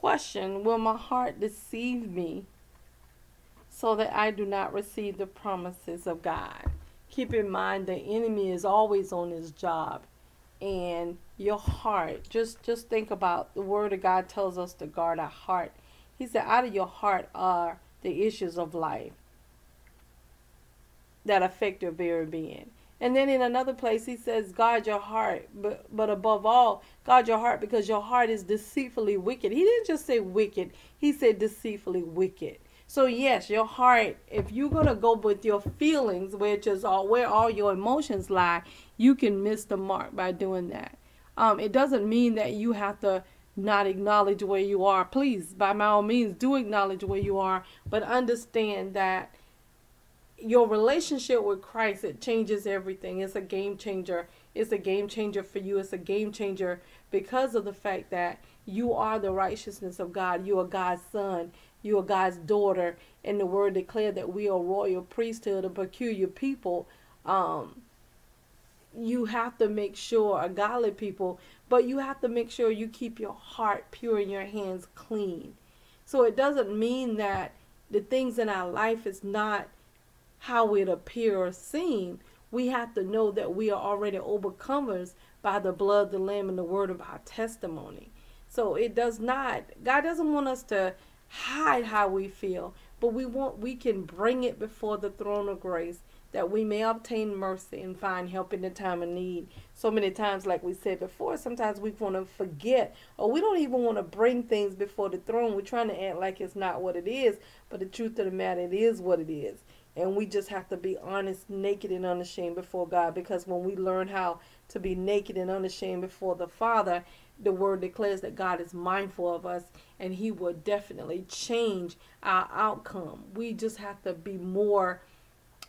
Question Will my heart deceive me so that I do not receive the promises of God? Keep in mind the enemy is always on his job and your heart just just think about the word of God tells us to guard our heart. He said out of your heart are the issues of life that affect your very being. And then in another place, he says, guard your heart, but, but above all, guard your heart because your heart is deceitfully wicked. He didn't just say wicked, he said deceitfully wicked. So, yes, your heart, if you're going to go with your feelings, which is all where all your emotions lie, you can miss the mark by doing that. Um, it doesn't mean that you have to not acknowledge where you are. Please, by my own means, do acknowledge where you are, but understand that your relationship with Christ it changes everything. It's a game changer. It's a game changer for you. It's a game changer because of the fact that you are the righteousness of God. You are God's son. You are God's daughter. And the word declared that we are royal priesthood, a peculiar people. Um, you have to make sure a godly people, but you have to make sure you keep your heart pure and your hands clean. So it doesn't mean that the things in our life is not how it appear or seem, we have to know that we are already overcomers by the blood the Lamb and the word of our testimony. So it does not, God doesn't want us to hide how we feel, but we want, we can bring it before the throne of grace that we may obtain mercy and find help in the time of need. So many times, like we said before, sometimes we want to forget or we don't even want to bring things before the throne. We're trying to act like it's not what it is, but the truth of the matter, it is what it is. And we just have to be honest, naked, and unashamed before God. Because when we learn how to be naked and unashamed before the Father, the word declares that God is mindful of us and He will definitely change our outcome. We just have to be more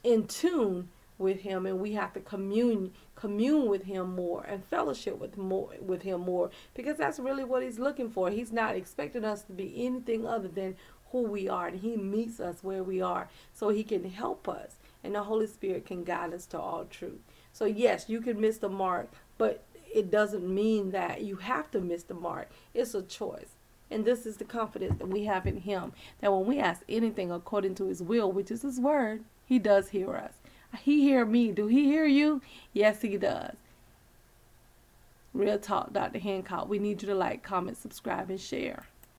in tune with him and we have to commune commune with him more and fellowship with more with him more because that's really what he's looking for. He's not expecting us to be anything other than who we are and he meets us where we are so he can help us and the holy spirit can guide us to all truth. So yes you can miss the mark but it doesn't mean that you have to miss the mark. It's a choice and this is the confidence that we have in him that when we ask anything according to his will which is his word he does hear us he hear me. Do he hear you? Yes he does. Real talk dr hancock. We need you to like comment subscribe and share